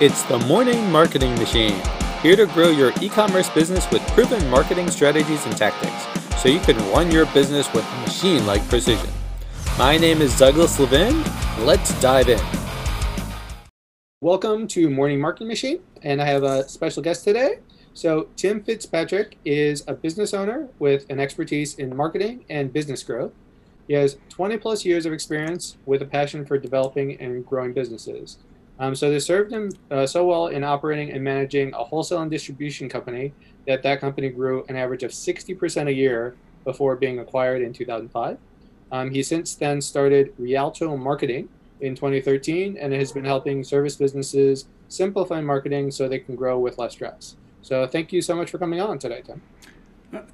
It's the Morning Marketing Machine, here to grow your e commerce business with proven marketing strategies and tactics so you can run your business with machine like precision. My name is Douglas Levin. Let's dive in. Welcome to Morning Marketing Machine, and I have a special guest today. So, Tim Fitzpatrick is a business owner with an expertise in marketing and business growth. He has 20 plus years of experience with a passion for developing and growing businesses. Um, so this served him uh, so well in operating and managing a wholesale and distribution company that that company grew an average of 60% a year before being acquired in 2005. Um, he since then started Rialto Marketing in 2013 and it has been helping service businesses simplify marketing so they can grow with less stress. So thank you so much for coming on today, Tim.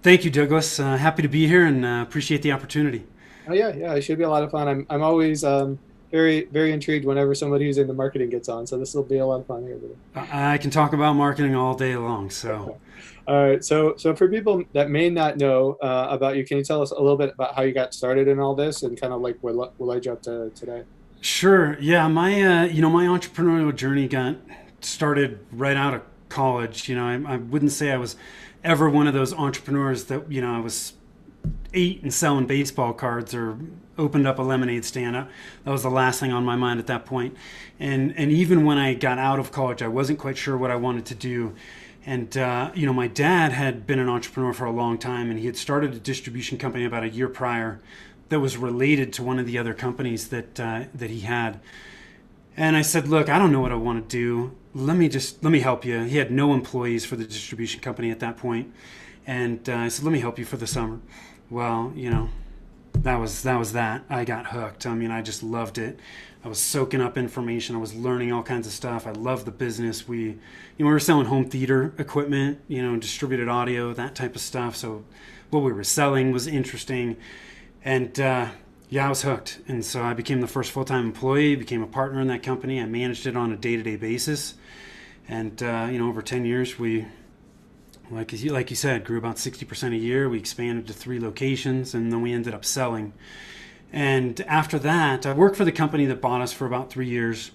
Thank you, Douglas. Uh, happy to be here and uh, appreciate the opportunity. Oh yeah, yeah, it should be a lot of fun. I'm, I'm always um, very very intrigued whenever somebody who's in the marketing gets on. So this will be a lot of fun here. I can talk about marketing all day long. So. all right. So so for people that may not know uh, about you, can you tell us a little bit about how you got started in all this and kind of like what, what led you up to today? Sure. Yeah. My uh, you know my entrepreneurial journey got started right out of college. You know I, I wouldn't say I was ever one of those entrepreneurs that you know I was eight and selling baseball cards or opened up a lemonade stand. That was the last thing on my mind at that point. And and even when I got out of college, I wasn't quite sure what I wanted to do. And uh, you know, my dad had been an entrepreneur for a long time, and he had started a distribution company about a year prior that was related to one of the other companies that uh, that he had. And I said, "Look, I don't know what I want to do. Let me just let me help you." He had no employees for the distribution company at that point, and uh, I said, "Let me help you for the summer." Well, you know, that was that was that. I got hooked. I mean, I just loved it. I was soaking up information. I was learning all kinds of stuff. I loved the business. We, you know, we were selling home theater equipment, you know, distributed audio, that type of stuff. So, what we were selling was interesting, and uh, yeah, I was hooked. And so I became the first full time employee. Became a partner in that company. I managed it on a day to day basis, and uh, you know, over ten years, we like you, like you said, grew about 60% a year. We expanded to three locations, and then we ended up selling. And after that, I worked for the company that bought us for about three years.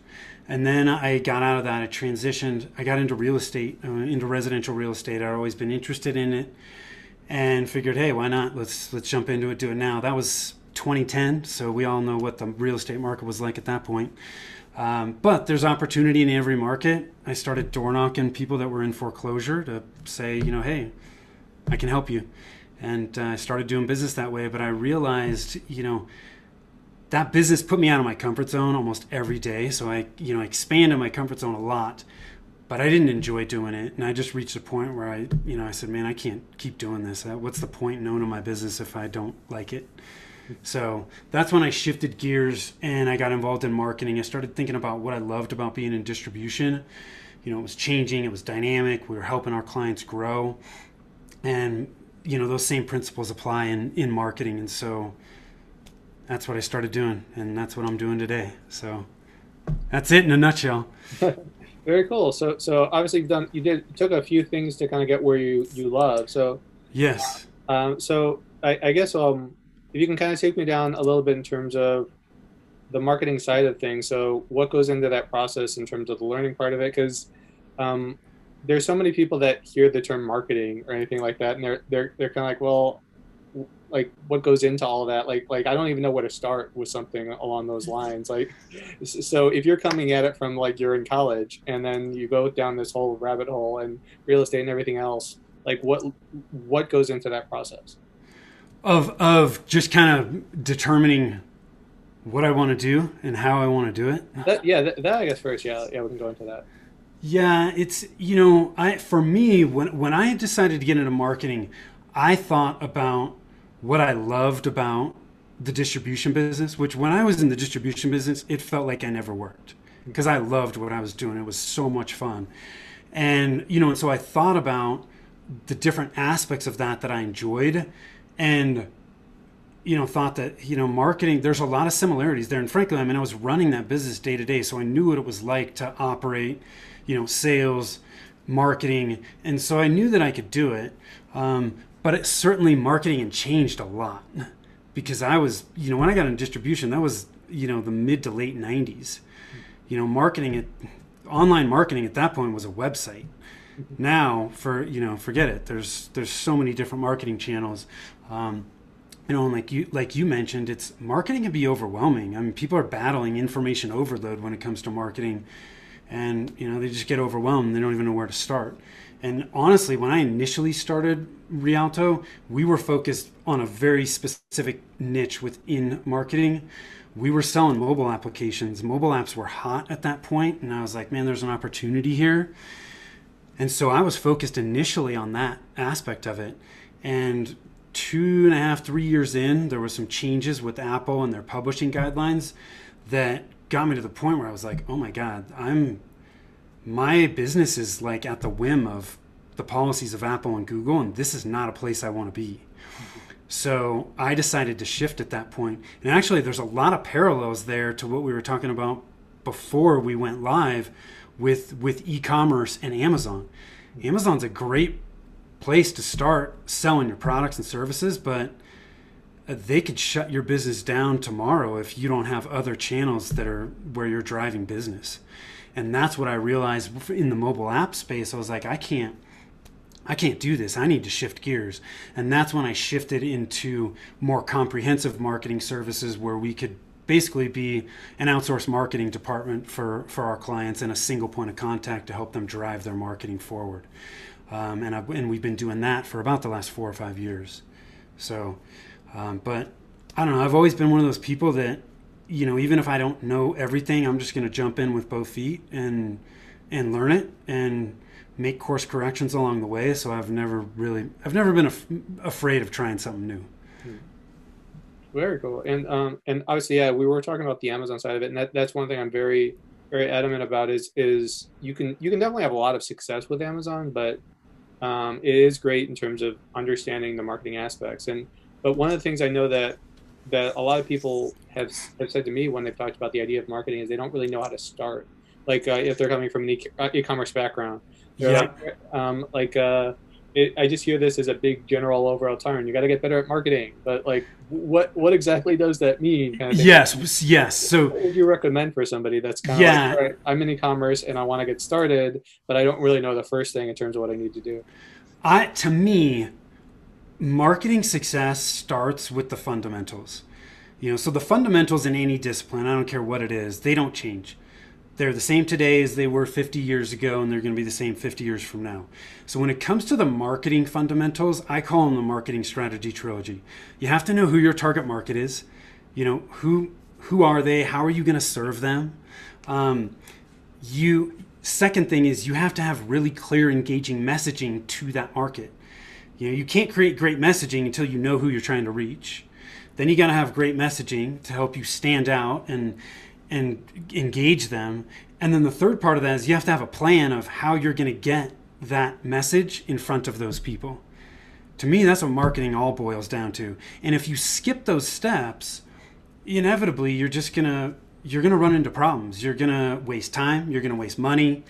And then I got out of that. I transitioned. I got into real estate, uh, into residential real estate. I'd always been interested in it, and figured, hey, why not? Let's let's jump into it, do it now. That was 2010, so we all know what the real estate market was like at that point. Um, but there's opportunity in every market. I started door knocking people that were in foreclosure to say, you know, hey, I can help you. And uh, I started doing business that way. But I realized, you know, that business put me out of my comfort zone almost every day. So I, you know, expanded my comfort zone a lot, but I didn't enjoy doing it. And I just reached a point where I, you know, I said, man, I can't keep doing this. Uh, what's the point in owning my business if I don't like it? So that's when I shifted gears and I got involved in marketing. I started thinking about what I loved about being in distribution. You know, it was changing, it was dynamic, we were helping our clients grow. And, you know, those same principles apply in, in marketing. And so that's what I started doing, and that's what I'm doing today. So that's it in a nutshell. Very cool. So, so obviously you've done, you did took a few things to kind of get where you you love. So, yes. Um, so I, I guess um, if you can kind of take me down a little bit in terms of the marketing side of things. So, what goes into that process in terms of the learning part of it? Because um, there's so many people that hear the term marketing or anything like that, and they're they're they're kind of like, well, like what goes into all of that? Like like I don't even know where to start with something along those lines. Like, so if you're coming at it from like you're in college and then you go down this whole rabbit hole and real estate and everything else, like what what goes into that process? Of of just kind of determining what I want to do and how I want to do it. That, yeah, that, that, I guess first. Yeah, yeah, we can go into that. Yeah, it's you know, I for me when when I decided to get into marketing, I thought about what I loved about the distribution business. Which when I was in the distribution business, it felt like I never worked because I loved what I was doing. It was so much fun, and you know, and so I thought about the different aspects of that that I enjoyed and you know thought that you know marketing there's a lot of similarities there and frankly i mean i was running that business day to day so i knew what it was like to operate you know sales marketing and so i knew that i could do it um, but it certainly marketing had changed a lot because i was you know when i got in distribution that was you know the mid to late 90s you know marketing it online marketing at that point was a website. Now, for you know, forget it. There's there's so many different marketing channels. Um, you know, and like you like you mentioned, it's marketing can be overwhelming. I mean, people are battling information overload when it comes to marketing, and you know they just get overwhelmed. They don't even know where to start. And honestly, when I initially started Rialto, we were focused on a very specific niche within marketing. We were selling mobile applications. Mobile apps were hot at that point, and I was like, man, there's an opportunity here. And so I was focused initially on that aspect of it. And two and a half, three years in, there were some changes with Apple and their publishing guidelines that got me to the point where I was like, oh my God, I'm my business is like at the whim of the policies of Apple and Google, and this is not a place I want to be. So I decided to shift at that point. And actually, there's a lot of parallels there to what we were talking about before we went live with with e-commerce and Amazon. Amazon's a great place to start selling your products and services, but uh, they could shut your business down tomorrow if you don't have other channels that are where you're driving business and that's what I realized in the mobile app space. I was like, I can't. I can't do this. I need to shift gears. And that's when I shifted into more comprehensive marketing services where we could basically be an outsourced marketing department for, for our clients and a single point of contact to help them drive their marketing forward. Um, and, I, and we've been doing that for about the last four or five years. So, um, but I don't know. I've always been one of those people that you know, even if I don't know everything, I'm just going to jump in with both feet and and learn it and make course corrections along the way. So I've never really, I've never been af- afraid of trying something new. Hmm. Very cool. And um, and obviously, yeah, we were talking about the Amazon side of it, and that, that's one thing I'm very very adamant about is is you can you can definitely have a lot of success with Amazon, but um, it is great in terms of understanding the marketing aspects. And but one of the things I know that that a lot of people have have said to me when they've talked about the idea of marketing is they don't really know how to start. Like uh, if they're coming from an uh, e-commerce background, yeah. Like, um, like uh, it, I just hear this as a big general overall term. You got to get better at marketing, but like, what what exactly does that mean? Kind of yes, yes. So, what would you recommend for somebody that's kind of yeah. like, I'm in e-commerce and I want to get started, but I don't really know the first thing in terms of what I need to do. I to me, marketing success starts with the fundamentals. You know, so the fundamentals in any discipline, I don't care what it is, they don't change. They're the same today as they were 50 years ago, and they're going to be the same 50 years from now. So, when it comes to the marketing fundamentals, I call them the marketing strategy trilogy. You have to know who your target market is. You know, who who are they? How are you going to serve them? Um, you second thing is you have to have really clear, engaging messaging to that market. You know, you can't create great messaging until you know who you're trying to reach. Then you got to have great messaging to help you stand out and and engage them. And then the third part of that is you have to have a plan of how you're going to get that message in front of those people. To me, that's what marketing all boils down to. And if you skip those steps, inevitably you're just going to you're going to run into problems. You're going to waste time, you're going to waste money.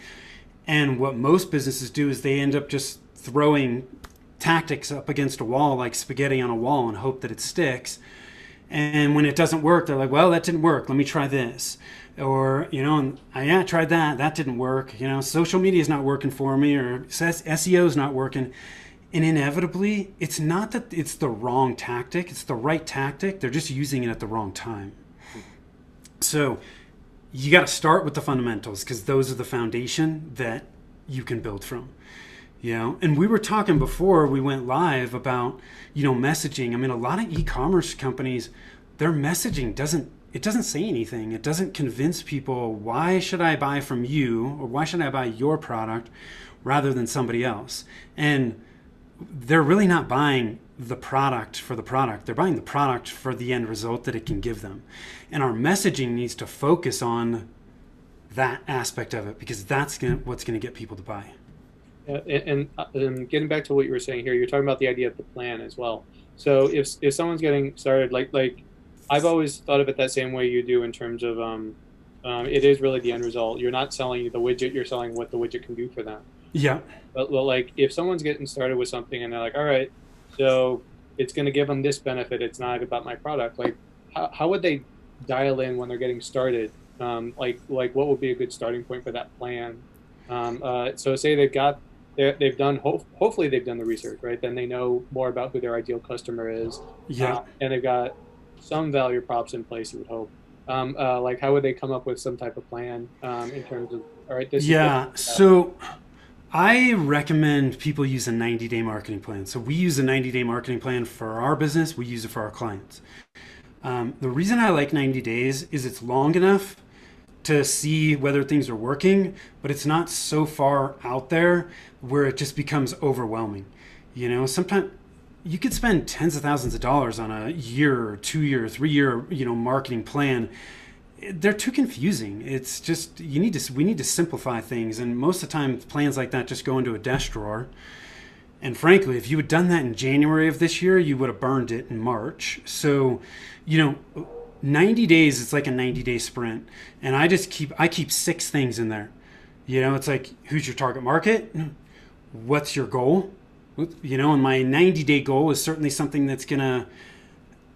And what most businesses do is they end up just throwing tactics up against a wall like spaghetti on a wall and hope that it sticks. And when it doesn't work, they're like, well, that didn't work. Let me try this. Or, you know, I ah, yeah, I tried that. That didn't work. You know, social media is not working for me or SEO is not working. And inevitably, it's not that it's the wrong tactic, it's the right tactic. They're just using it at the wrong time. So you got to start with the fundamentals because those are the foundation that you can build from you know and we were talking before we went live about you know messaging. I mean a lot of e-commerce companies their messaging doesn't it doesn't say anything. It doesn't convince people why should i buy from you or why should i buy your product rather than somebody else? And they're really not buying the product for the product. They're buying the product for the end result that it can give them. And our messaging needs to focus on that aspect of it because that's gonna, what's going to get people to buy and, uh, and, getting back to what you were saying here, you're talking about the idea of the plan as well. So if if someone's getting started, like like I've always thought of it that same way you do in terms of um, um, it is really the end result. You're not selling the widget; you're selling what the widget can do for them. Yeah. But well, like if someone's getting started with something and they're like, all right, so it's going to give them this benefit. It's not about my product. Like, how, how would they dial in when they're getting started Um, like like what would be a good starting point for that plan? Um, uh, so say they've got they've done ho- hopefully they've done the research right. Then they know more about who their ideal customer is. Yeah, uh, and they've got some value props in place. You would hope. Um, uh, like how would they come up with some type of plan um, in terms of all right? This yeah. so I recommend people use a 90 day marketing plan. So we use a 90 day marketing plan for our business. We use it for our clients. Um, the reason I like 90 days is it's long enough to see whether things are working, but it's not so far out there where it just becomes overwhelming. You know, sometimes you could spend tens of thousands of dollars on a year or two year, three year, you know, marketing plan. They're too confusing. It's just you need to we need to simplify things, and most of the time plans like that just go into a desk drawer. And frankly, if you had done that in January of this year, you would have burned it in March. So, you know, 90 days it's like a 90 day sprint. And i just keep i keep six things in there. You know it's like who's your target market? What's your goal? You know and my 90 day goal is certainly something that's going to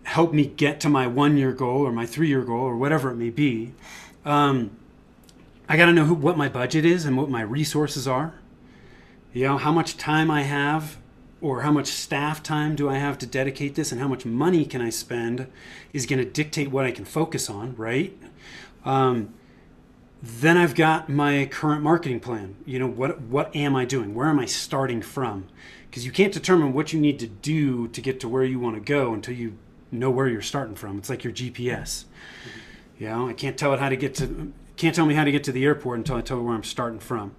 help me get to my one year goal or my three year goal or whatever it may be. Um, i got to know who, what my budget is and what my resources are. You know how much time i have or how much staff time do I have to dedicate this and how much money can I spend is going to dictate what I can focus on, right? Um, then I've got my current marketing plan. You know, what what am I doing? Where am I starting from? Because you can't determine what you need to do to get to where you want to go until you know where you're starting from. It's like your GPS. You know, I can't tell it how to get to can't tell me how to get to the airport until I tell you where I'm starting from.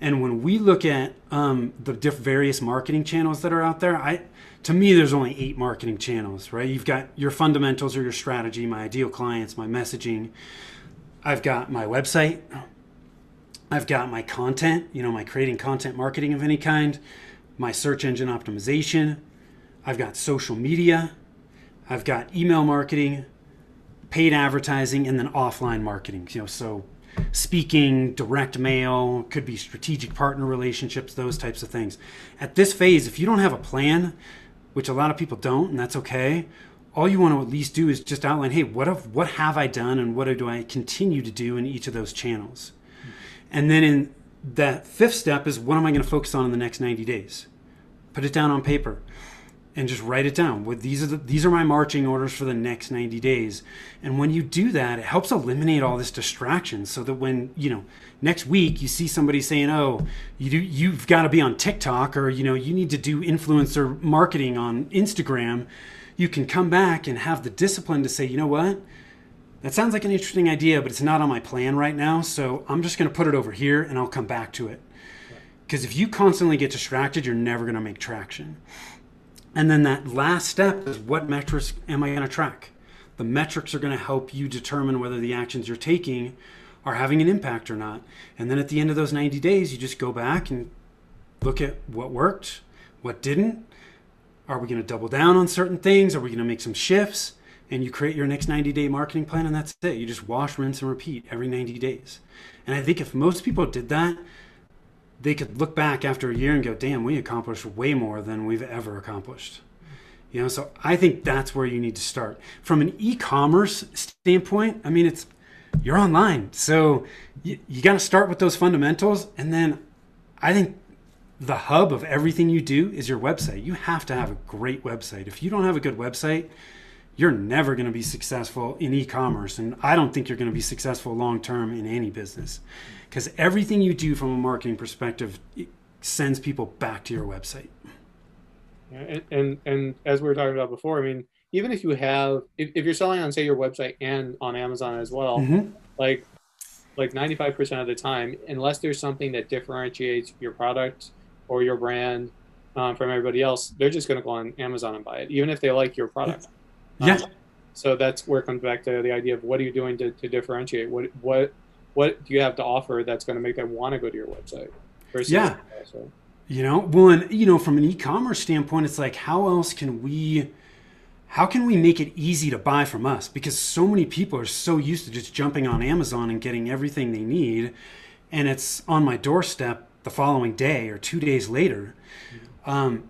And when we look at um, the diff- various marketing channels that are out there, I to me there's only eight marketing channels, right? You've got your fundamentals or your strategy, my ideal clients, my messaging. I've got my website. I've got my content, you know, my creating content marketing of any kind, my search engine optimization. I've got social media. I've got email marketing, paid advertising and then offline marketing. You know so speaking direct mail could be strategic partner relationships those types of things. At this phase if you don't have a plan which a lot of people don't and that's okay all you want to at least do is just outline hey what have what have i done and what do i continue to do in each of those channels? And then in that fifth step is what am i going to focus on in the next 90 days? Put it down on paper and just write it down. What these are the, these are my marching orders for the next 90 days. And when you do that, it helps eliminate all this distraction so that when, you know, next week you see somebody saying, "Oh, you do you've got to be on TikTok or, you know, you need to do influencer marketing on Instagram." You can come back and have the discipline to say, "You know what? That sounds like an interesting idea, but it's not on my plan right now, so I'm just going to put it over here and I'll come back to it." Because if you constantly get distracted, you're never going to make traction. And then that last step is what metrics am I going to track? The metrics are going to help you determine whether the actions you're taking are having an impact or not. And then at the end of those 90 days, you just go back and look at what worked, what didn't. Are we going to double down on certain things? Are we going to make some shifts? And you create your next 90 day marketing plan, and that's it. You just wash, rinse, and repeat every 90 days. And I think if most people did that, they could look back after a year and go, damn, we accomplished way more than we've ever accomplished. You know, so I think that's where you need to start. From an e-commerce standpoint, I mean, it's you're online, so you, you got to start with those fundamentals, and then I think the hub of everything you do is your website. You have to have a great website. If you don't have a good website, you're never going to be successful in e-commerce, and I don't think you're going to be successful long term in any business because everything you do from a marketing perspective sends people back to your website. And, and, and as we were talking about before, I mean, even if you have, if, if you're selling on say your website and on Amazon as well, mm-hmm. like like 95% of the time, unless there's something that differentiates your product or your brand um, from everybody else, they're just going to go on Amazon and buy it, even if they like your product. Yeah. Um, so that's where it comes back to the idea of what are you doing to, to differentiate? What what what do you have to offer that's going to make them want to go to your website? Versus yeah. Also. You know, well, and, you know, from an e-commerce standpoint, it's like, how else can we, how can we make it easy to buy from us? Because so many people are so used to just jumping on Amazon and getting everything they need, and it's on my doorstep the following day or two days later. Um,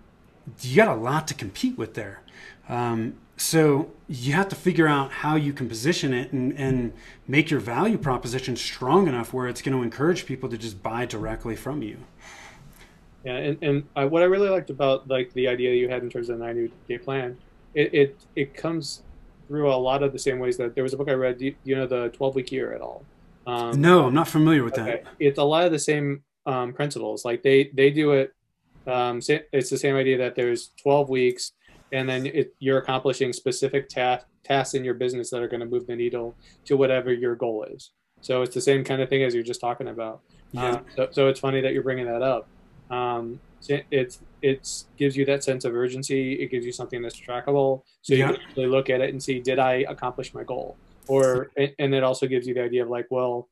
you got a lot to compete with there. Um, so you have to figure out how you can position it and, and make your value proposition strong enough where it's going to encourage people to just buy directly from you. Yeah, and, and I, what I really liked about like the idea you had in terms of the 90 day plan, it, it, it comes through a lot of the same ways that there was a book I read, you, you know, the 12 week year at all. Um, no, I'm not familiar with okay. that. It's a lot of the same um, principles. Like they, they do it. Um, it's the same idea that there's 12 weeks and then it, you're accomplishing specific ta- tasks in your business that are going to move the needle to whatever your goal is. So it's the same kind of thing as you're just talking about. Yeah. Um, so, so it's funny that you're bringing that up. Um, it's it gives you that sense of urgency. It gives you something that's trackable, so you can actually look at it and see did I accomplish my goal, or and it also gives you the idea of like, well,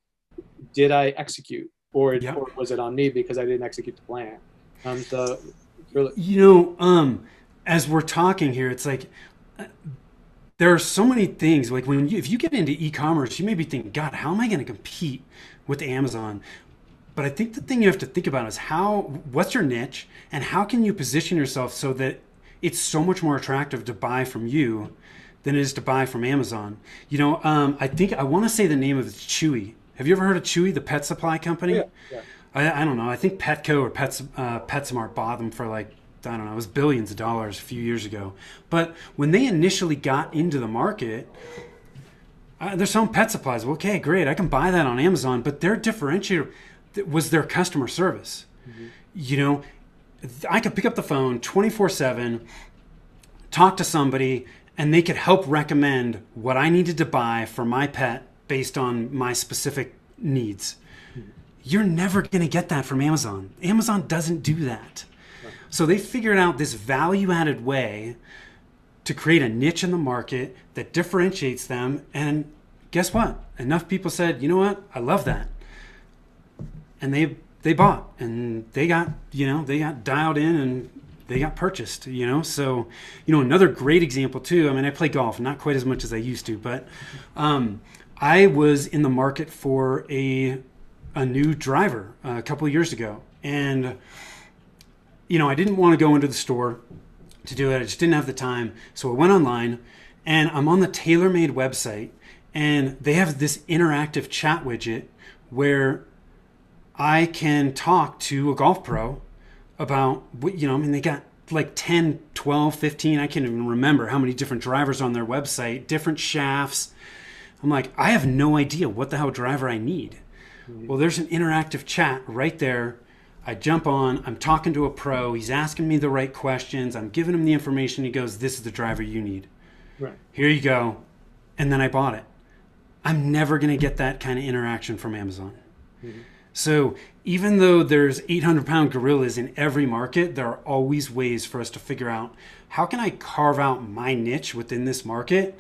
did I execute, or, yeah. or was it on me because I didn't execute the plan? Um, so really, you know, um, as we're talking here, it's like uh, there are so many things. Like when you, if you get into e-commerce, you may be thinking, God, how am I going to compete with Amazon? But I think the thing you have to think about is how what's your niche and how can you position yourself so that it's so much more attractive to buy from you than it is to buy from Amazon. You know, um, I think I want to say the name of Chewy. Have you ever heard of Chewy, the pet supply company? Yeah. yeah. I, I, don't know. I think Petco or Pets uh, PetSmart bought them for like I don't know, it was billions of dollars a few years ago. But when they initially got into the market, uh, they're selling pet supplies. Well, okay, great, I can buy that on Amazon. But their differentiator was their customer service. Mm-hmm. You know, I could pick up the phone 24 7, talk to somebody, and they could help recommend what I needed to buy for my pet based on my specific needs. Mm-hmm. You're never going to get that from Amazon. Amazon doesn't do that. So they figured out this value added way to create a niche in the market that differentiates them. And guess what? Enough people said, you know what? I love that. And they they bought and they got, you know, they got dialed in and they got purchased, you know. So, you know, another great example too. I mean, I play golf, not quite as much as I used to, but um, I was in the market for a a new driver a couple of years ago, and you know, I didn't want to go into the store to do it. I just didn't have the time. So I went online and I'm on the TaylorMade website and they have this interactive chat widget where I can talk to a golf pro about what, you know, I mean, they got like 10, 12, 15, I can't even remember how many different drivers on their website, different shafts. I'm like, I have no idea what the hell driver I need. Mm-hmm. Well, there's an interactive chat right there I jump on, I'm talking to a pro, he's asking me the right questions, I'm giving him the information, he goes, This is the driver you need. Right. Here you go. And then I bought it. I'm never going to get that kind of interaction from Amazon. Mm-hmm. So even though there's 800 pound gorillas in every market, there are always ways for us to figure out how can I carve out my niche within this market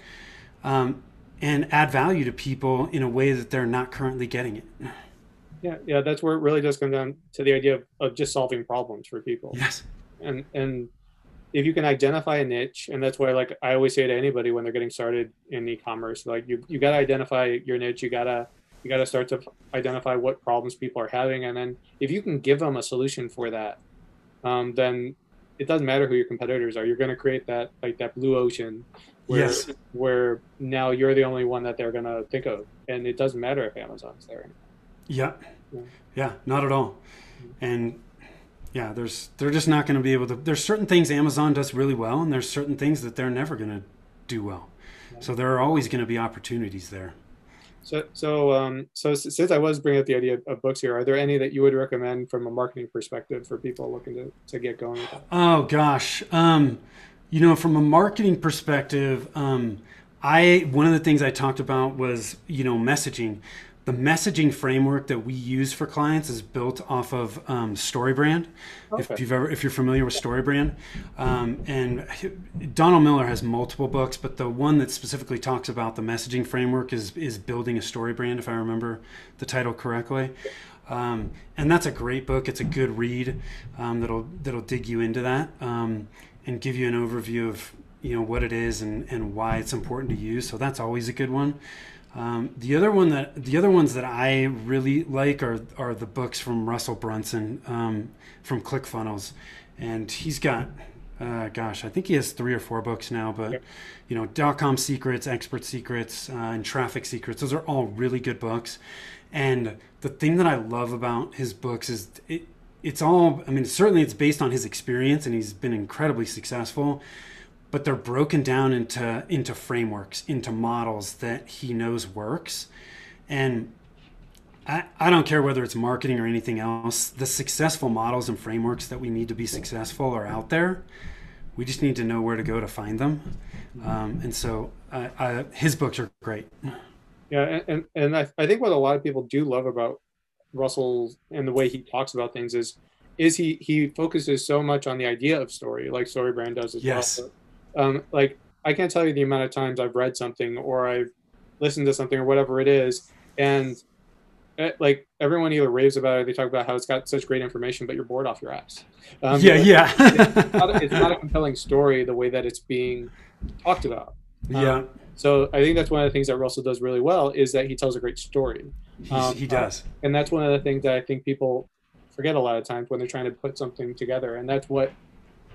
um, and add value to people in a way that they're not currently getting it. Yeah, yeah, that's where it really does come down to the idea of, of just solving problems for people. Yes. And and if you can identify a niche, and that's why like I always say to anybody when they're getting started in e-commerce, like you you gotta identify your niche, you gotta you gotta start to identify what problems people are having, and then if you can give them a solution for that, um, then it doesn't matter who your competitors are. You're going to create that like that blue ocean where yes. where now you're the only one that they're going to think of, and it doesn't matter if Amazon's there. Yeah. Yeah, not at all. And yeah, there's they're just not going to be able to. There's certain things Amazon does really well, and there's certain things that they're never going to do well. So there are always going to be opportunities there. So, so, um, so since I was bringing up the idea of books here, are there any that you would recommend from a marketing perspective for people looking to, to get going? Oh gosh, um, you know, from a marketing perspective, um, I one of the things I talked about was you know messaging the messaging framework that we use for clients is built off of um, StoryBrand. Okay. If you've ever, if you're familiar with StoryBrand, um, and Donald Miller has multiple books, but the one that specifically talks about the messaging framework is is building a StoryBrand, if I remember the title correctly. Um, and that's a great book. It's a good read um, that'll that'll dig you into that um, and give you an overview of you know what it is and, and why it's important to use. So that's always a good one. Um, the other one that the other ones that I really like are are the books from Russell Brunson um, from ClickFunnels, and he's got uh, gosh, I think he has three or four books now, but you know, dot com secrets, expert secrets, uh, and traffic secrets. Those are all really good books. And the thing that I love about his books is it, it's all. I mean, certainly it's based on his experience, and he's been incredibly successful. But they're broken down into into frameworks, into models that he knows works, and I, I don't care whether it's marketing or anything else. The successful models and frameworks that we need to be successful are out there. We just need to know where to go to find them. Um, and so uh, uh, his books are great. Yeah, and, and, I, I think what a lot of people do love about Russell and the way he talks about things is is he he focuses so much on the idea of story, like StoryBrand does as yes. well. Um, like I can't tell you the amount of times I've read something or I've listened to something or whatever it is, and Eh, like everyone either raves about it, they talk about how it's got such great information, but you're bored off your ass. Um, yeah, yeah. it's, not a, it's, not a, compelling story the way that it's being talked about. Um, yeah. So I think that's one of the things that Russell does really well is that he tells a great story. Um, he does, uh, and that's one of the things that I think people forget a lot of times when they're trying to put something together. And that's what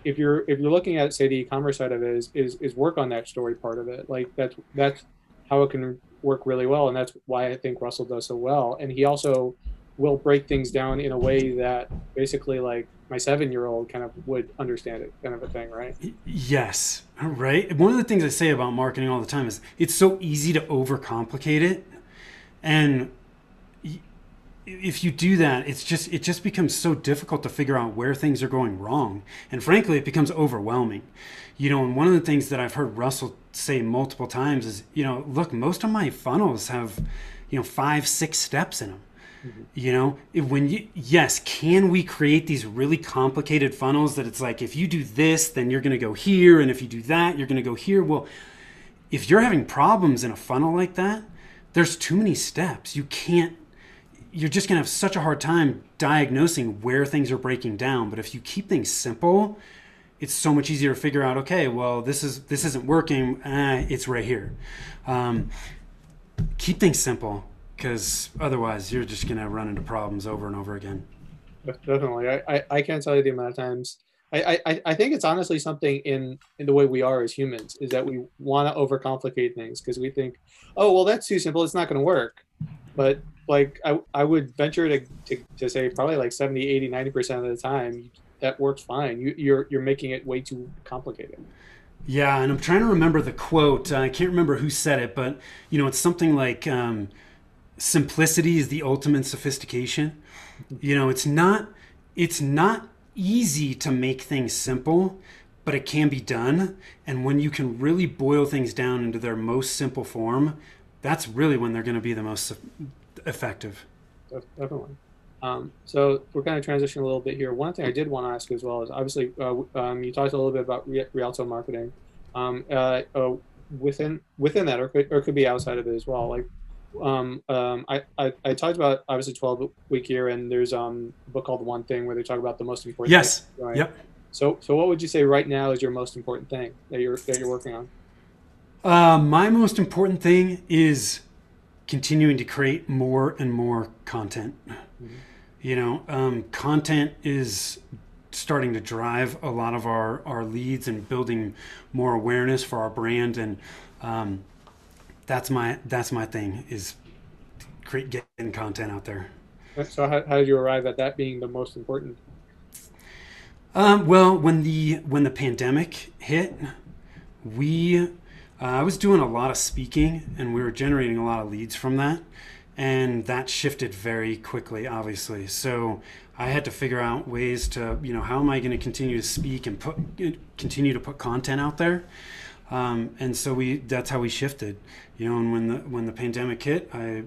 if you're if you're looking at say the e-commerce side of it is is, is work on that story part of it. Like that's that's how it can work really well, and that's why I think Russell does so well. And he also will break things down in a way that basically like my seven year old kind of would understand it kind of a thing right yes right one of the things i say about marketing all the time is it's so easy to overcomplicate it and if you do that it's just it just becomes so difficult to figure out where things are going wrong. And frankly it becomes overwhelming. You know and one of the things that i've heard russell say multiple times is you know look most of my funnels have you know five six steps in them. Mm-hmm. you know when you yes can we create these really complicated funnels that it's like if you do this then you're going to go here and if you do that you're going to go here? Well if you're having problems in a funnel like that there's too many steps. You can't you're just going to have such a hard time diagnosing where things are breaking down but if you keep things simple it's so much easier to figure out okay well this is this isn't working eh, it's right here um, keep things simple because otherwise you're just going to run into problems over and over again definitely I, I, I can't tell you the amount of times I, I, I think it's honestly something in, in the way we are as humans is that we want to overcomplicate things because we think, oh, well, that's too simple. It's not going to work. But like I, I would venture to, to, to say probably like 70, 80, 90% of the time, that works fine. You, you're you're making it way too complicated. Yeah, and I'm trying to remember the quote. I can't remember who said it, but you know, it's something like um, "Simplicity is the ultimate sophistication." You know, it's not it's not easy to make things simple, but it can be done. And when you can really boil things down into their most simple form, that's really when they're going to be the most effective. Definitely. Um, so we're kind of transitioning a little bit here. One thing I did want to ask as well is obviously uh, um, you talked a little bit about Rialto marketing. Um, uh, uh, within within that, or could, or could be outside of it as well. Like um, um, I, I, I talked about obviously 12 week year, and there's um, a book called One Thing where they talk about the most important. Yes. Thing, right? Yep. So so what would you say right now is your most important thing that you're that you're working on? Uh, my most important thing is continuing to create more and more content. Mm-hmm. You know um, content is starting to drive a lot of our, our leads and building more awareness for our brand. And um, that's my that's my thing is create getting content out there. So how, how did you arrive at that being the most important? Um, well when the when the pandemic hit we uh, i was doing a lot of speaking and we were generating a lot of leads from that and that shifted very quickly obviously. So i had to figure out ways to you know how am i going to continue to speak and put continue to put content out there? Um, and so we that's how we shifted. You know and when the when the pandemic hit i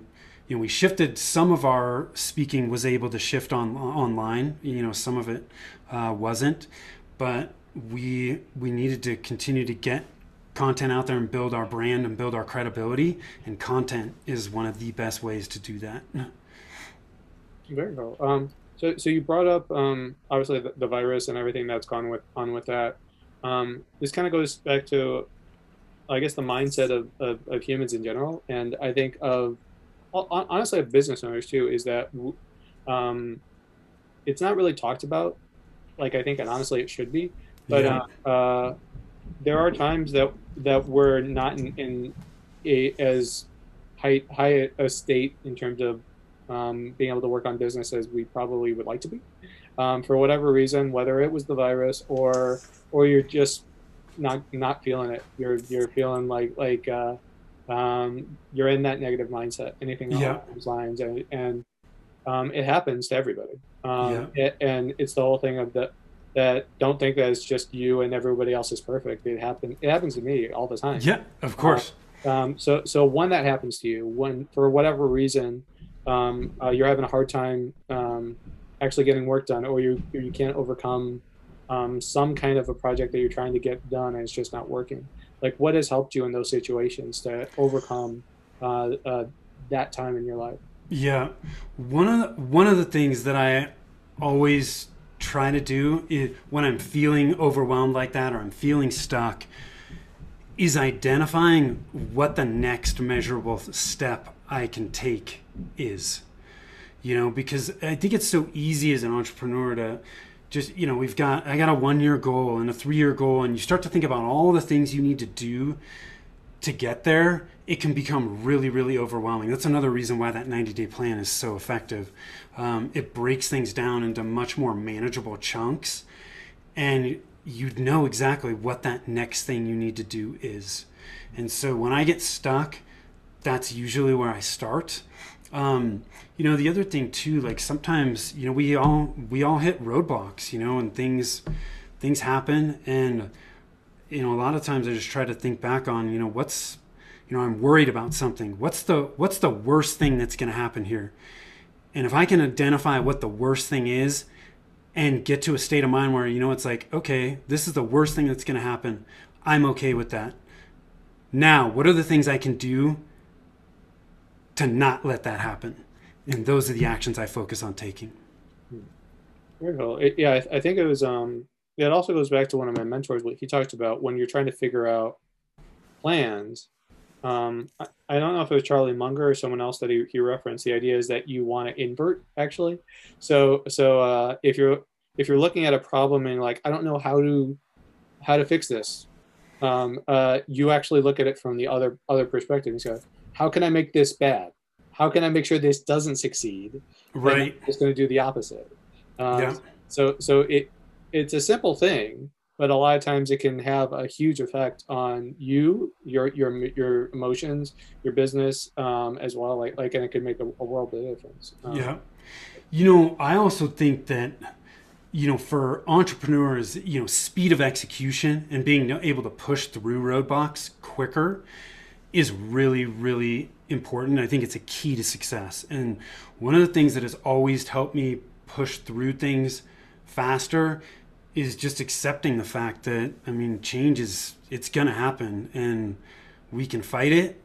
you know we shifted. Some of our speaking was able to shift on online you know some of it uh, wasn't. But we we needed to continue to get content out there and build our brand and build our credibility. And content is one of the best ways to do that. Very cool. Um, so, so you brought up um, obviously the, the, virus and everything that's gone with on with that. Um, this kind of goes back to, I guess, the mindset of, of, of, humans in general, and I think of honestly of business owners too. Is that um, it's not really talked about, like I think, and honestly it should be but yeah. uh, uh, there are times that that we're not in, in a, as high high a state in terms of um, being able to work on business as we probably would like to be. Um, for whatever reason, whether it was the virus or or you're just not not feeling it, you're you're feeling like like uh, um, you're in that negative mindset. Anything along yeah. those lines, and, and um, it happens to everybody. Um, yeah. it, and it's the whole thing of the that don't think that it's just you and everybody else is perfect. It happens. It happens to me all the time. Yeah, of course. Uh, um, so so when that happens to you, when for whatever reason um, uh, you're having a hard time um, actually getting work done, or you you can't overcome um, some kind of a project that you're trying to get done and it's just not working. Like, what has helped you in those situations to overcome uh, uh, that time in your life? Yeah, one of the, one of the things that I always try to do when I'm feeling overwhelmed like that or I'm feeling stuck is identifying what the next measurable step I can take is. You know, because I think it's so easy as an entrepreneur to just, you know, we've got, I got a one year goal and a three year goal, and you start to think about all the things you need to do to get there. It can become really, really overwhelming. That's another reason why that 90 day plan is so effective. Um, it breaks things down into much more manageable chunks, and you know exactly what that next thing you need to do is. And so when I get stuck, that's usually where I start. Um, you know, the other thing too, like sometimes, you know, we all we all hit roadblocks, you know, and things things happen and you know, a lot of times I just try to think back on, you know, what's you know, I'm worried about something. What's the what's the worst thing that's going to happen here? And if I can identify what the worst thing is and get to a state of mind where, you know, it's like, okay, this is the worst thing that's going to happen. I'm okay with that. Now, what are the things I can do to not let that happen. And those are the actions I focus on taking. Very cool. It, yeah, I, I, think it was. Um, it also goes back to one of my mentors. What he talked about when you're trying to figure out plans. Um, I, I, don't know if it was Charlie Munger or someone else that he, he referenced. The idea is that you want to invert actually. So so uh, if you're if you're looking at a problem and like I don't know how to how to fix this, um, uh, you actually look at it from the other other perspective and say, how can I make this bad? How can I make sure this doesn't succeed? Right. It's going to do the opposite. Um, yeah. So so it it's a simple thing, but a lot of times it can have a huge effect on you, your your your emotions, your business, um, as well. Like like, and it could make a, a world of difference. Um, yeah. You know, I also think that you know for entrepreneurs you know speed of execution and being able to push through roadblocks quicker is really, really important. I think it's a key to success. And one of the things that has always helped me push through things faster is just accepting the fact that, I mean, change is, it's going to happen and we can fight it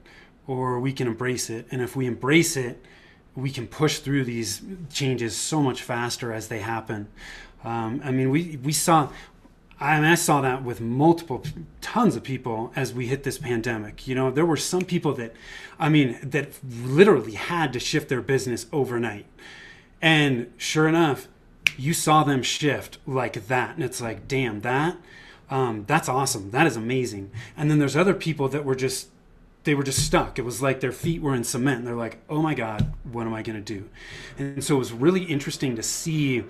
or we can embrace it. And if we embrace it, we can push through these changes so much faster as they happen. Um, I mean, we, we saw I, mean, I saw that with multiple, tons of people as we hit this pandemic. You know, there were some people that, I mean, that literally had to shift their business overnight. And sure enough, you saw them shift like that. And it's like, damn, that, um, that's awesome. That is amazing. And then there's other people that were just, they were just stuck. It was like their feet were in cement. They're like, oh my God, what am I going to do? And so it was really interesting to see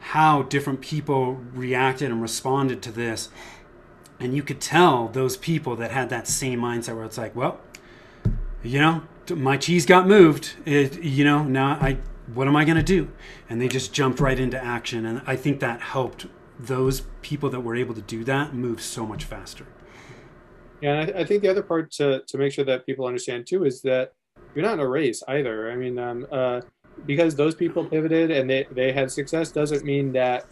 how different people reacted and responded to this. And you could tell those people that had that same mindset where it's like, well, you know, my cheese got moved. It, you know, now I, what am I going to do? And they just jumped right into action. And I think that helped those people that were able to do that move so much faster. Yeah, and I, I think the other part to, to make sure that people understand too is that you're not in a race either. I mean, um, uh, because those people pivoted and they, they had success doesn't mean that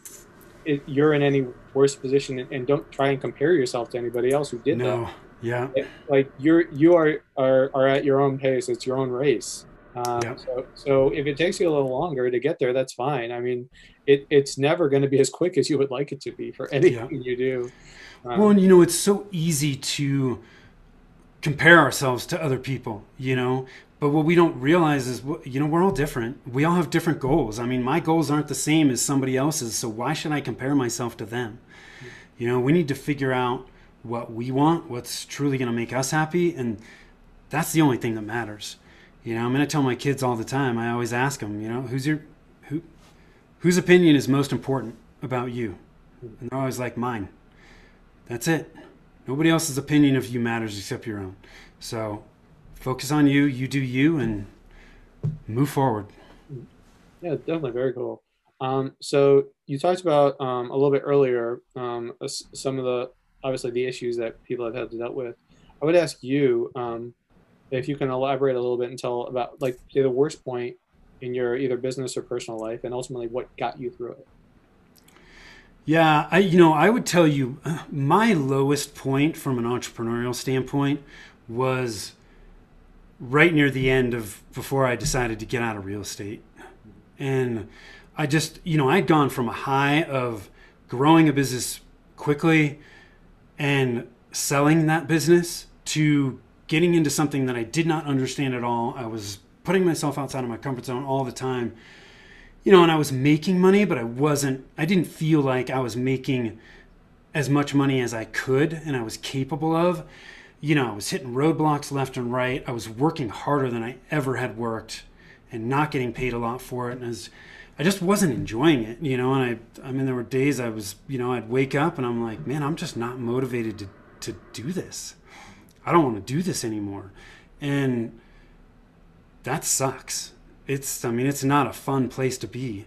it, you're in any worse position and, and, don't try and compare yourself to anybody else who did no. that. Yeah. It, like you're you are, are are at your own pace. It's your own race. Um, yeah. So so if it takes you a little longer to get there, that's fine. I mean, it it's never going to be as quick as you would like it to be for anything yeah. you do. Um, well, and you know, it's so easy to compare ourselves to other people, you know, but what we don't realize is, you know, we're all different. We all have different goals. I mean, my goals aren't the same as somebody else's, so why should I compare myself to them? You know, we need to figure out what we want, what's truly going to make us happy, and that's the only thing that matters. You know, I'm going to tell my kids all the time. I always ask them, you know, who's your who whose opinion is most important about you? And they're always like mine. That's it. Nobody else's opinion of you matters except your own. So focus on you, you do you and move forward. Yeah, definitely very cool. Um, so you talked about um, a little bit earlier um, some of the obviously the issues that people have had to deal with. I would ask you um, if you can elaborate a little bit and tell about like the worst point in your either business or personal life, and ultimately what got you through it. Yeah, I you know I would tell you uh, my lowest point from an entrepreneurial standpoint was right near the end of before I decided to get out of real estate. And I just, you know, I'd gone from a high of growing a business quickly and selling that business to getting into something that I did not understand at all. I was putting myself outside of my comfort zone all the time. You know, and I was making money, but I wasn't, I didn't feel like I was making as much money as I could and I was capable of. You know, I was hitting roadblocks left and right. I was working harder than I ever had worked and not getting paid a lot for it. And as I just wasn't enjoying it, you know. And I, I mean, there were days I was, you know, I'd wake up and I'm like, man, I'm just not motivated to to do this. I don't want to do this anymore, and that sucks. It's, I mean, it's not a fun place to be.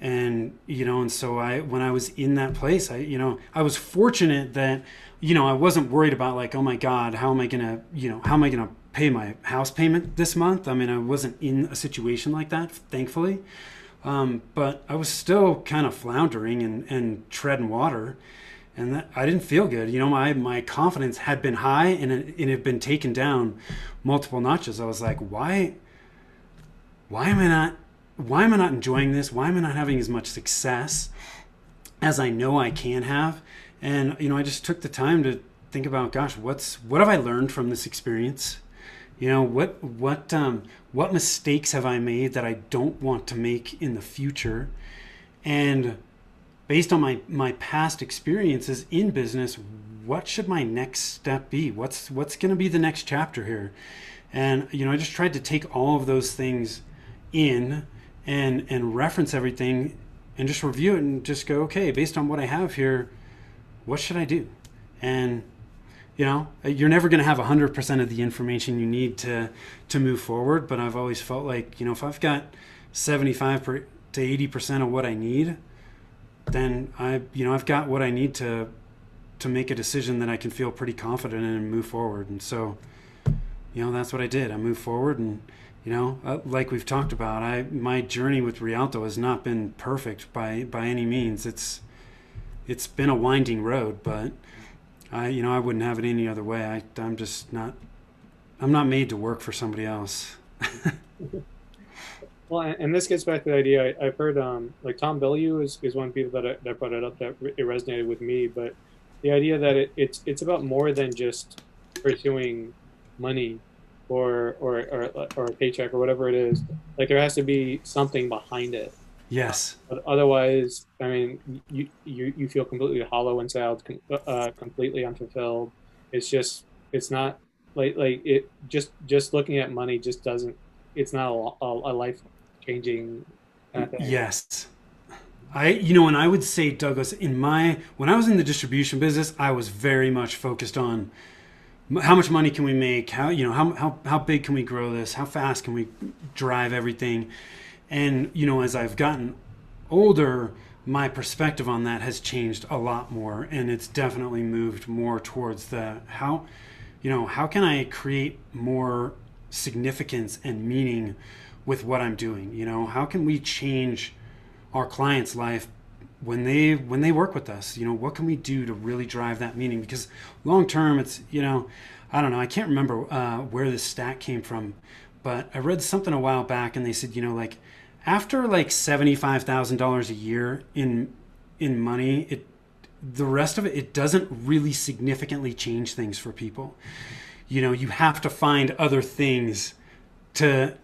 And you know and so i when i was in that place i you know i was fortunate that you know i wasn't worried about like oh my god how am i gonna you know how am i gonna pay my house payment this month? I mean i wasn't in a situation like that thankfully. Um, but i was still kind of floundering and, and treading water and that, i didn't feel good you know my, my confidence had been high and it, it had been taken down multiple notches i was like why why am i not why am I not enjoying this? Why am I not having as much success as I know I can have? And you know, I just took the time to think about, gosh, what's what have I learned from this experience? You know, what what um, what mistakes have I made that I don't want to make in the future? And based on my my past experiences in business, what should my next step be? What's what's going to be the next chapter here? And you know, I just tried to take all of those things in and and reference everything and just review it and just go okay based on what i have here what should i do and you know you're never going to have 100% of the information you need to to move forward but i've always felt like you know if i've got 75 to 80% of what i need then i you know i've got what i need to to make a decision that i can feel pretty confident in and move forward and so you know that's what i did i moved forward and you know, uh, like we've talked about, I my journey with Rialto has not been perfect by by any means. It's it's been a winding road, but I you know I wouldn't have it any other way. I I'm just not I'm not made to work for somebody else. well, and this gets back to the idea. I, have heard um, like Tom Bilyeu is, is one of the people that I, that brought it up that it resonated with me. But the idea that it, it's it's about more than just pursuing money or, or or or a paycheck or whatever it is. Like there has to be something behind it. Yes. But otherwise, I mean, you you, you feel completely hollow inside, uh, completely unfulfilled. It's just it's not like like it just just looking at money just doesn't. It's not a, a, a life changing. Yes. I, you know, and I would say, Douglas, in my, when I was in the distribution business, I was very much focused on how much money can we make? How you know how how how big can we grow this? How fast can we drive everything? And you know, as I've gotten older, my perspective on that has changed a lot more, and it's definitely moved more towards the how, you know, how can I create more significance and meaning with what I'm doing? You know, how can we change our client's life when they when they work with us? You know what can we do to really drive that meaning? Because long term it's you know i don't know i can't remember uh, where this stat came from but i read something a while back and they said you know like after like $75000 a year in in money it the rest of it it doesn't really significantly change things for people. You know you have to find other things to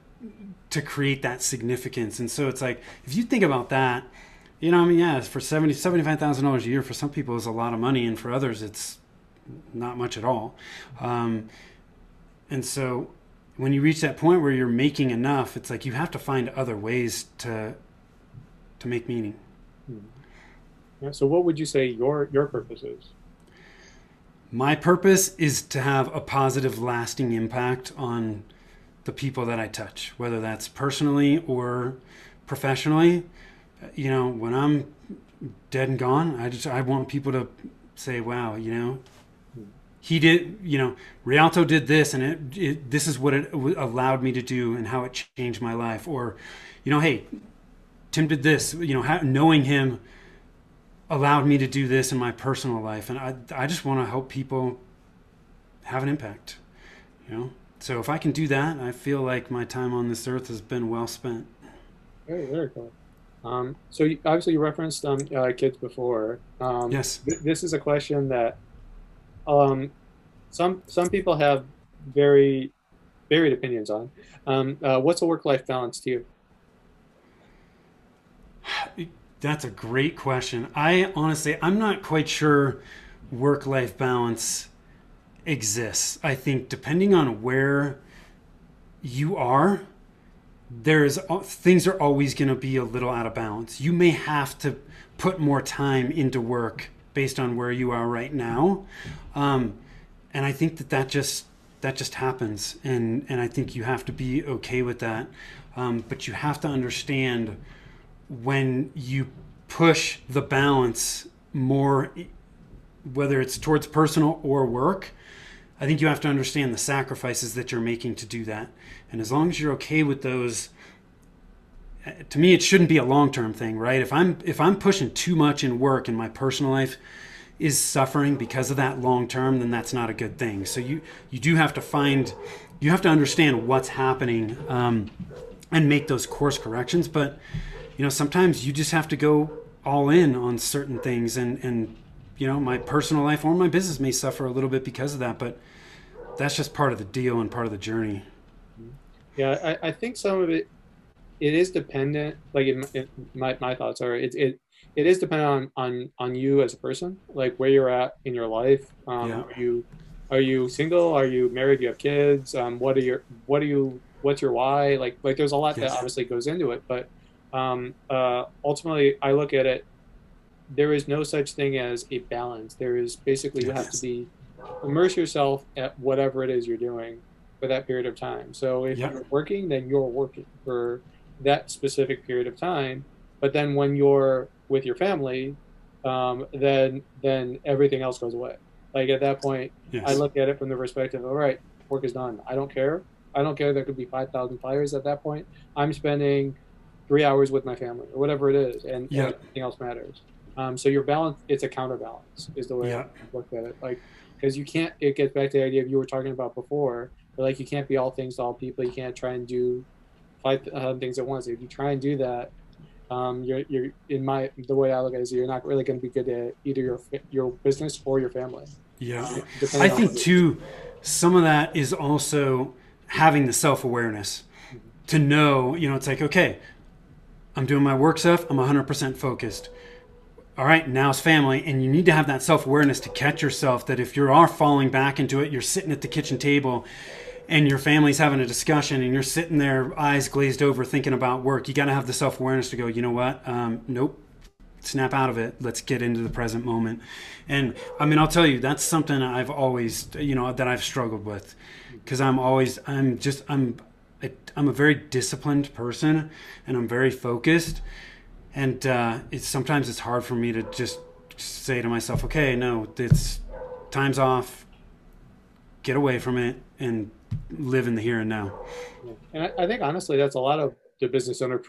to create that significance and so it's like if you think about that you know, I mean, yeah, for seventy seventy five thousand dollars a year for some people is a lot of money, and for others it's not much at all. Um, and so, when you reach that point where you're making enough, it's like you have to find other ways to to make meaning. Hmm. Yeah, so, what would you say your your purpose is? My purpose is to have a positive, lasting impact on the people that I touch, whether that's personally or professionally. You know, when I'm dead and gone, I just I want people to say, "Wow, you know, he did. You know, Rialto did this, and it, it this is what it allowed me to do, and how it changed my life." Or, you know, hey, Tim did this. You know, how, knowing him allowed me to do this in my personal life and i, I just want to help people have an impact you know so if i can do that i feel like my time on this earth has been well spent. Very very cool. Um, so you, obviously you referenced um, uh, kids before. Um, yes. th- this is a question that um, some some people have very varied opinions on. Um, uh, what's a work-life balance to you? That's a great question. I honestly, I'm not quite sure work life balance exists. I think depending on where you are, there's things are always going to be a little out of balance. You may have to put more time into work based on where you are right now, um, and I think that that just that just happens, and and I think you have to be okay with that. Um, but you have to understand when you push the balance more, whether it's towards personal or work, I think you have to understand the sacrifices that you're making to do that. And as long as you're okay with those, eh, to me, it shouldn't be a long-term thing, right? If I'm if I'm pushing too much in work and my personal life is suffering because of that long term, then that's not a good thing. So you you do have to find, you have to understand what's happening um, and make those course corrections. But you know, sometimes you just have to go all in on certain things and, and, you know, my personal life or my business may suffer a little bit because of that, but that's just part of the deal and part of the journey. Yeah. I, I think some of it, it is dependent, like it, it, my, my thoughts are it, it, it is dependent on, on, on you as a person, like where you're at in your life. Um, yeah. Are you, are you single? Are you married? Do you have kids? Um, what are your, what are you, what's your why? Like, like there's a lot yes. that obviously goes into it, but um, uh, ultimately, I look at it. There is no such thing as a balance. There is basically you have to be immerse yourself at whatever it is you're doing for that period of time. So if yep. you're working, then you're working for that specific period of time. But then when you're with your family, um, then then everything else goes away. Like at that point, yes. I look at it from the perspective, all right, work is done. I don't care. I don't care. There could be five thousand fires at that point. I'm spending three hours with my family or whatever it is, and, yeah. and everything else matters. Um, so your balance, it's a counterbalance, is the way yeah. I look at it. Like, because you can't. It gets back to the idea of you were talking about before. But like, you can't be all things to all people. You can't try and do five uh, things at once. If you try and do that, um, you're you're in my the way I look at it is you're not really going to be good at either your your business or your family. Yeah, I think too. Some of that is also having the self awareness mm-hmm. to know. You know, it's like okay, I'm doing my work stuff. I'm 100% focused. All right, now it's family, and you need to have that self awareness to catch yourself that if you are falling back into it, you're sitting at the kitchen table and your family's having a discussion and you're sitting there, eyes glazed over, thinking about work. You got to have the self awareness to go, you know what? Um, nope, snap out of it. Let's get into the present moment. And I mean, I'll tell you, that's something I've always, you know, that I've struggled with because I'm always, I'm just, I'm, I'm a very disciplined person and I'm very focused. And uh, it's sometimes it's hard for me to just say to myself, okay, no, it's time's off. Get away from it and live in the here and now. And I, I think honestly, that's a lot of the business owner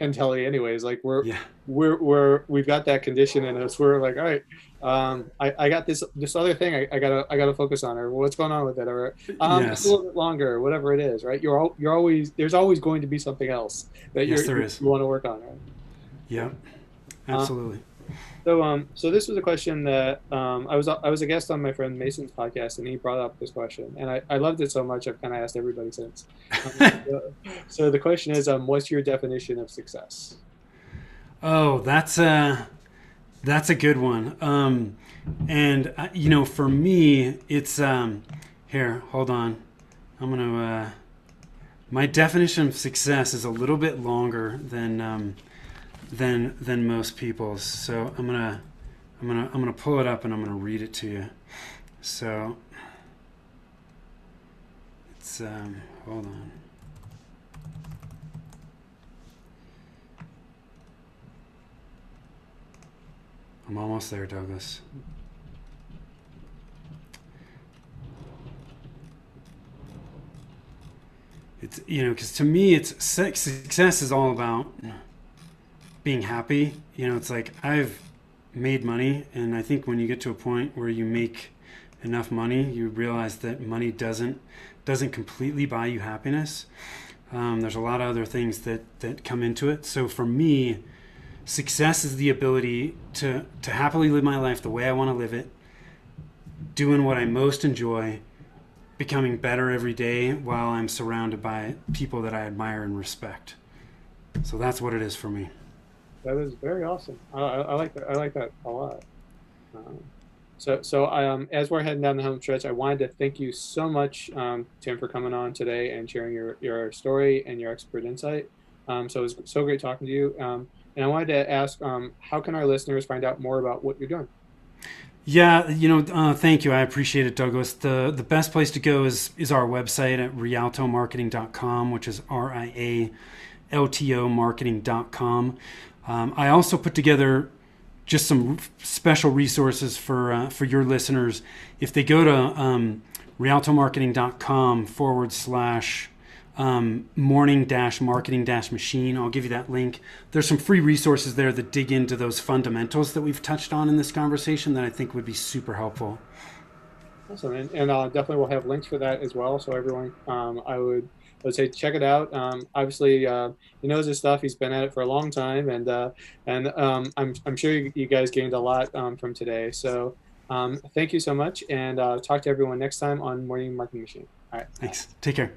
mentality anyways like we're yeah. we're we're we've got that condition in us we're like all right um i i got this this other thing i, I gotta i gotta focus on or what's going on with it or um yes. a little bit longer whatever it is right you're you're always there's always going to be something else that yes, you're, you want to work on right yeah uh, absolutely uh, so, um, so this was a question that um, I was I was a guest on my friend Mason's podcast, and he brought up this question, and I, I loved it so much I've kind of asked everybody since. Um, so, so, the question is, um, what's your definition of success? Oh, that's a that's a good one. Um, and uh, you know, for me, it's um, here. Hold on, I'm gonna. Uh, my definition of success is a little bit longer than um, than than most people's. So I'm gonna I'm gonna I'm gonna pull it up and I'm gonna read it to you. So it's um, hold on. I'm almost there, Douglas. It's you know because to me it's success is all about being happy. You know, it's like I've made money, and I think when you get to a point where you make enough money, you realize that money doesn't doesn't completely buy you happiness. Um, there's a lot of other things that that come into it. So for me, success is the ability to to happily live my life the way I want to live it, doing what I most enjoy, becoming better every day while I'm surrounded by people that I admire and respect. So that's what it is for me. That is very awesome. I, I like that. I like that a lot. Um, so, so um, as we're heading down the home stretch, I wanted to thank you so much, um, Tim, for coming on today and sharing your, your story and your expert insight. Um, so it was so great talking to you. Um, and I wanted to ask, um, how can our listeners find out more about what you're doing? Yeah, you know, uh, thank you. I appreciate it, Douglas. The the best place to go is is our website at rialtomarketing.com, which is R I A L T O marketing.com. Um, I also put together just some special resources for uh, for your listeners. If they go to um, rialtomarketing.com forward slash um, morning dash marketing dash machine, I'll give you that link. There's some free resources there that dig into those fundamentals that we've touched on in this conversation that I think would be super helpful. Awesome, and, and uh, definitely we'll have links for that as well. So everyone, um, I would I would say check it out. Um, obviously, uh, he knows his stuff. He's been at it for a long time, and uh, and um, I'm I'm sure you, you, guys gained a lot um, from today. So um, thank you so much, and uh, talk to everyone next time on Morning Marketing Machine. All right. Thanks. Take care.